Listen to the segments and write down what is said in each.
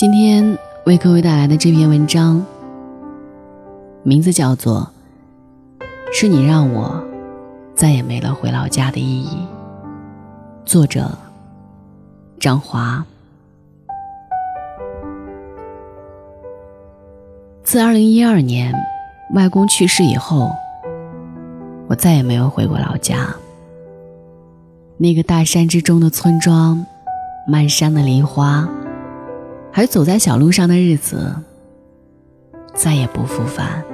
今天为各位带来的这篇文章，名字叫做《是你让我再也没了回老家的意义》，作者张华。自二零一二年外公去世以后，我再也没有回过老家。那个大山之中的村庄，漫山的梨花。还走在小路上的日子，再也不复返。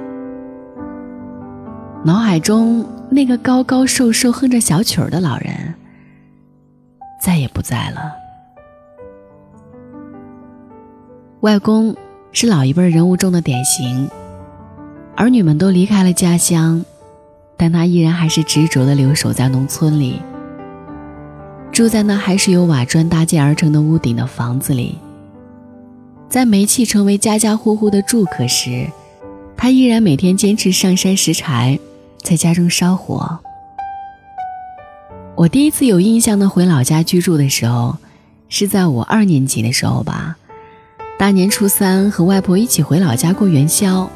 脑海中那个高高瘦瘦、哼着小曲儿的老人，再也不在了。外公是老一辈人物中的典型，儿女们都离开了家乡，但他依然还是执着的留守在农村里，住在那还是由瓦砖搭建而成的屋顶的房子里。在煤气成为家家户户的住客时，他依然每天坚持上山拾柴，在家中烧火。我第一次有印象的回老家居住的时候，是在我二年级的时候吧。大年初三和外婆一起回老家过元宵，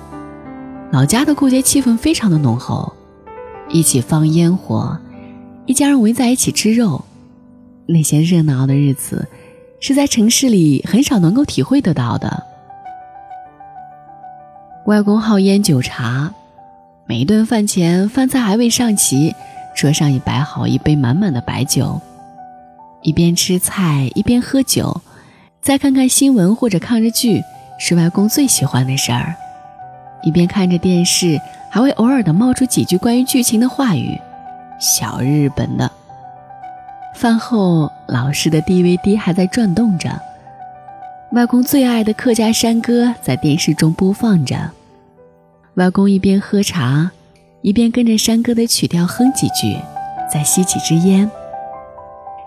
老家的过节气氛非常的浓厚，一起放烟火，一家人围在一起吃肉，那些热闹的日子。是在城市里很少能够体会得到的。外公好烟酒茶，每一顿饭前，饭菜还未上齐，桌上已摆好一杯满满的白酒。一边吃菜一边喝酒，再看看新闻或者看着剧，是外公最喜欢的事儿。一边看着电视，还会偶尔的冒出几句关于剧情的话语，小日本的。饭后，老式的 DVD 还在转动着，外公最爱的客家山歌在电视中播放着。外公一边喝茶，一边跟着山歌的曲调哼几句，再吸几支烟。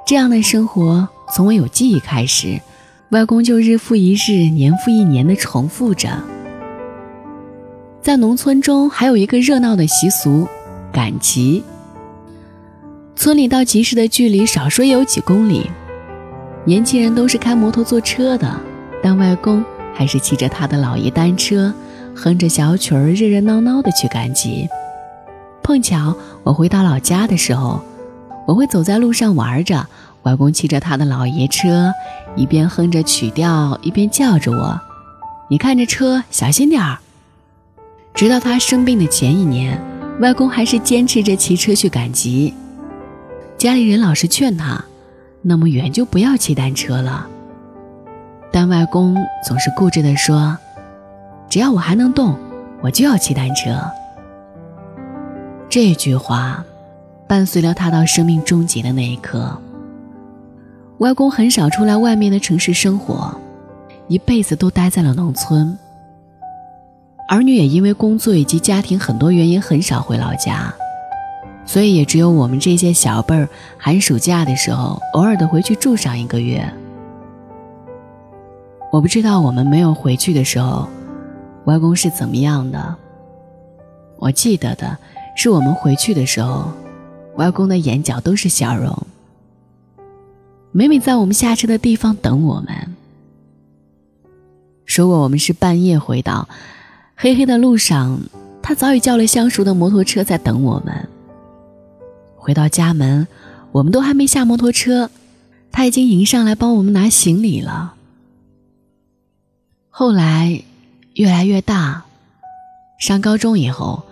这样的生活从我有记忆开始，外公就日复一日、年复一年地重复着。在农村中，还有一个热闹的习俗——赶集。村里到集市的距离少说也有几公里，年轻人都是开摩托坐车的，但外公还是骑着他的老爷单车，哼着小曲儿，热热闹闹的去赶集。碰巧我回到老家的时候，我会走在路上玩着，外公骑着他的老爷车，一边哼着曲调，一边叫着我：“你看着车，小心点儿。”直到他生病的前一年，外公还是坚持着骑车去赶集。家里人老是劝他，那么远就不要骑单车了。但外公总是固执地说：“只要我还能动，我就要骑单车。”这句话伴随了他到生命终结的那一刻。外公很少出来外面的城市生活，一辈子都待在了农村。儿女也因为工作以及家庭很多原因，很少回老家。所以也只有我们这些小辈儿，寒暑假的时候，偶尔的回去住上一个月。我不知道我们没有回去的时候，外公是怎么样的。我记得的是，我们回去的时候，外公的眼角都是笑容。每每在我们下车的地方等我们，如果我们是半夜回到，黑黑的路上，他早已叫了相熟的摩托车在等我们。回到家门，我们都还没下摩托车，他已经迎上来帮我们拿行李了。后来越来越大，上高中以后，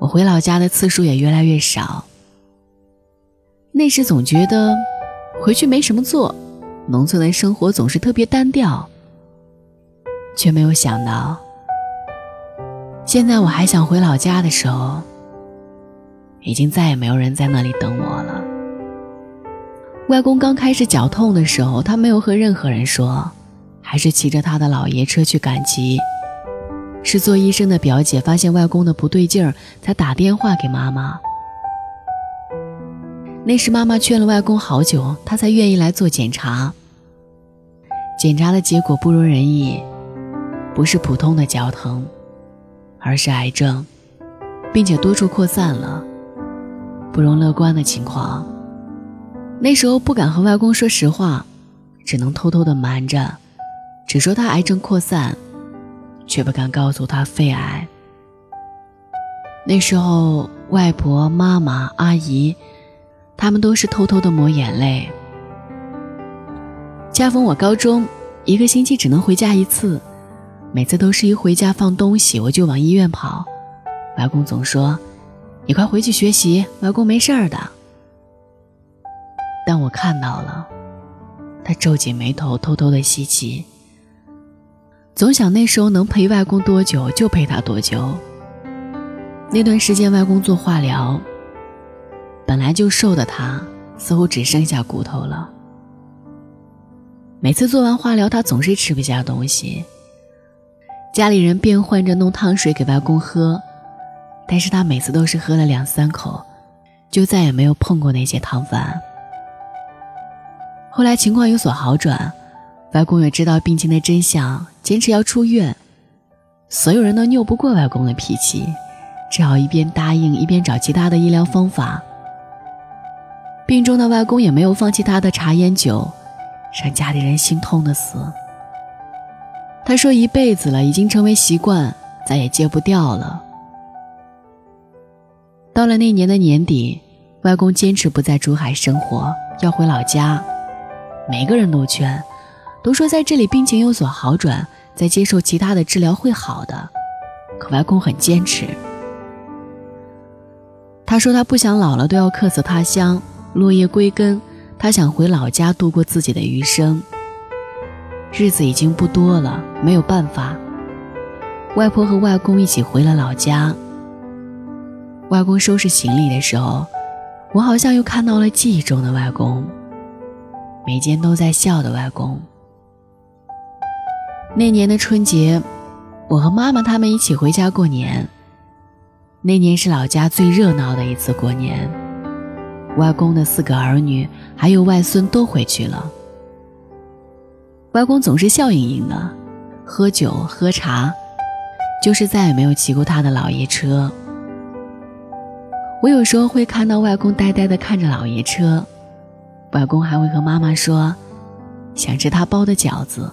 我回老家的次数也越来越少。那时总觉得回去没什么做，农村的生活总是特别单调，却没有想到，现在我还想回老家的时候。已经再也没有人在那里等我了。外公刚开始脚痛的时候，他没有和任何人说，还是骑着他的老爷车去赶集。是做医生的表姐发现外公的不对劲儿，才打电话给妈妈。那时妈妈劝了外公好久，他才愿意来做检查。检查的结果不如人意，不是普通的脚疼，而是癌症，并且多处扩散了。不容乐观的情况。那时候不敢和外公说实话，只能偷偷的瞒着，只说他癌症扩散，却不敢告诉他肺癌。那时候，外婆、妈妈、阿姨，他们都是偷偷的抹眼泪。恰逢我高中，一个星期只能回家一次，每次都是一回家放东西，我就往医院跑。外公总说：“你快回去学习，外公没事儿的。”但我看到了，他皱紧眉头，偷偷的吸气。总想那时候能陪外公多久就陪他多久。那段时间，外公做化疗，本来就瘦的他，似乎只剩下骨头了。每次做完化疗，他总是吃不下东西。家里人变换着弄汤水给外公喝，但是他每次都是喝了两三口，就再也没有碰过那些汤饭。后来情况有所好转，外公也知道病情的真相，坚持要出院。所有人都拗不过外公的脾气，只好一边答应，一边找其他的医疗方法。病中的外公也没有放弃他的茶烟酒，让家里人心痛的死。他说一辈子了，已经成为习惯，再也戒不掉了。到了那年的年底，外公坚持不在珠海生活，要回老家。每个人都劝，都说在这里病情有所好转，再接受其他的治疗会好的。可外公很坚持。他说他不想老了都要客死他乡，落叶归根。他想回老家度过自己的余生。日子已经不多了，没有办法。外婆和外公一起回了老家。外公收拾行李的时候，我好像又看到了记忆中的外公。每天都在笑的外公。那年的春节，我和妈妈他们一起回家过年。那年是老家最热闹的一次过年，外公的四个儿女还有外孙都回去了。外公总是笑盈盈的，喝酒喝茶，就是再也没有骑过他的老爷车。我有时候会看到外公呆呆的看着老爷车。外公还会和妈妈说，想吃他包的饺子，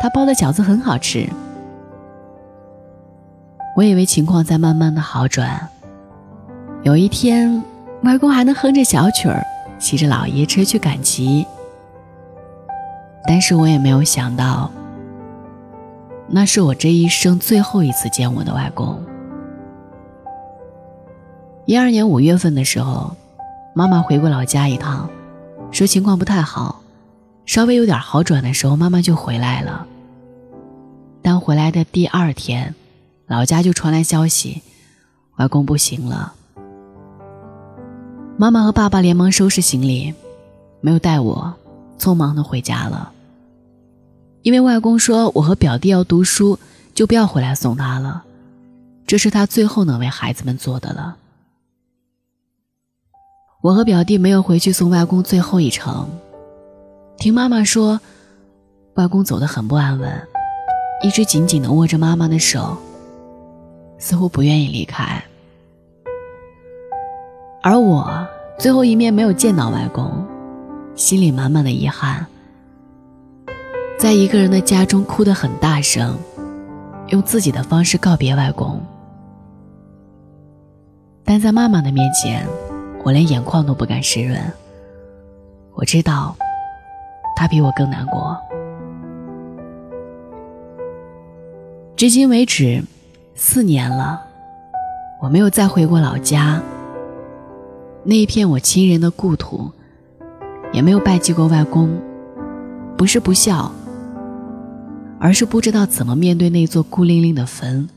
他包的饺子很好吃。我以为情况在慢慢的好转，有一天，外公还能哼着小曲儿，骑着老爷车去赶集。但是我也没有想到，那是我这一生最后一次见我的外公。一二年五月份的时候，妈妈回过老家一趟。说情况不太好，稍微有点好转的时候，妈妈就回来了。但回来的第二天，老家就传来消息，外公不行了。妈妈和爸爸连忙收拾行李，没有带我，匆忙的回家了。因为外公说我和表弟要读书，就不要回来送他了，这是他最后能为孩子们做的了。我和表弟没有回去送外公最后一程，听妈妈说，外公走得很不安稳，一直紧紧地握着妈妈的手，似乎不愿意离开。而我最后一面没有见到外公，心里满满的遗憾，在一个人的家中哭得很大声，用自己的方式告别外公，但在妈妈的面前。我连眼眶都不敢湿润。我知道，他比我更难过。至今为止，四年了，我没有再回过老家。那一片我亲人的故土，也没有拜祭过外公。不是不孝，而是不知道怎么面对那座孤零零的坟，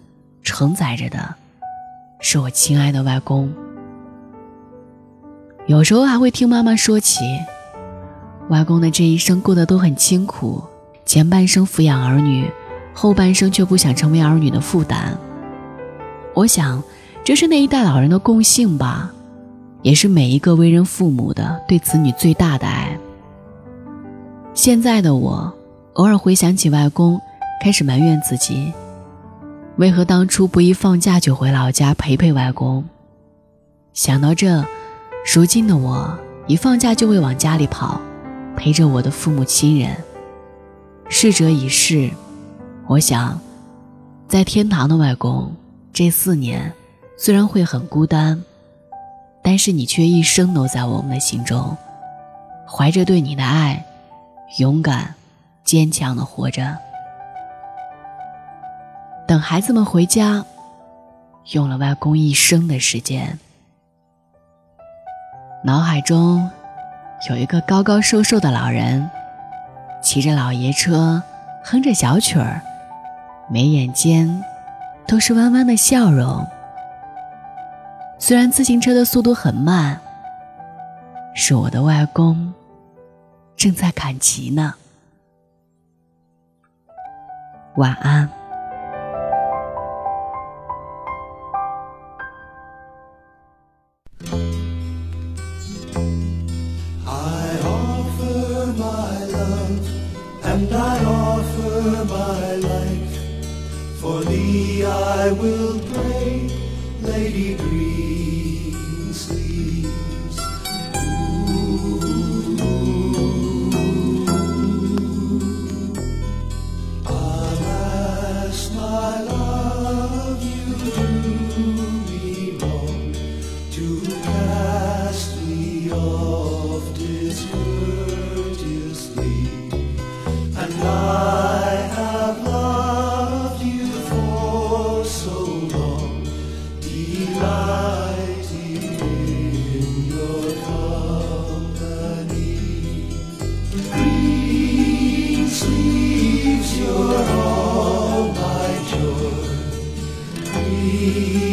承载着的，是我亲爱的外公。有时候还会听妈妈说起，外公的这一生过得都很清苦，前半生抚养儿女，后半生却不想成为儿女的负担。我想，这是那一代老人的共性吧，也是每一个为人父母的对子女最大的爱。现在的我，偶尔回想起外公，开始埋怨自己，为何当初不一放假就回老家陪陪外公。想到这。如今的我，一放假就会往家里跑，陪着我的父母亲人。逝者已逝，我想，在天堂的外公，这四年虽然会很孤单，但是你却一生都在我们的心中，怀着对你的爱，勇敢、坚强的活着。等孩子们回家，用了外公一生的时间。脑海中有一个高高瘦瘦的老人，骑着老爷车，哼着小曲儿，眉眼间都是弯弯的笑容。虽然自行车的速度很慢，是我的外公正在赶集呢。晚安。and I offer my life. For thee I will pray. You.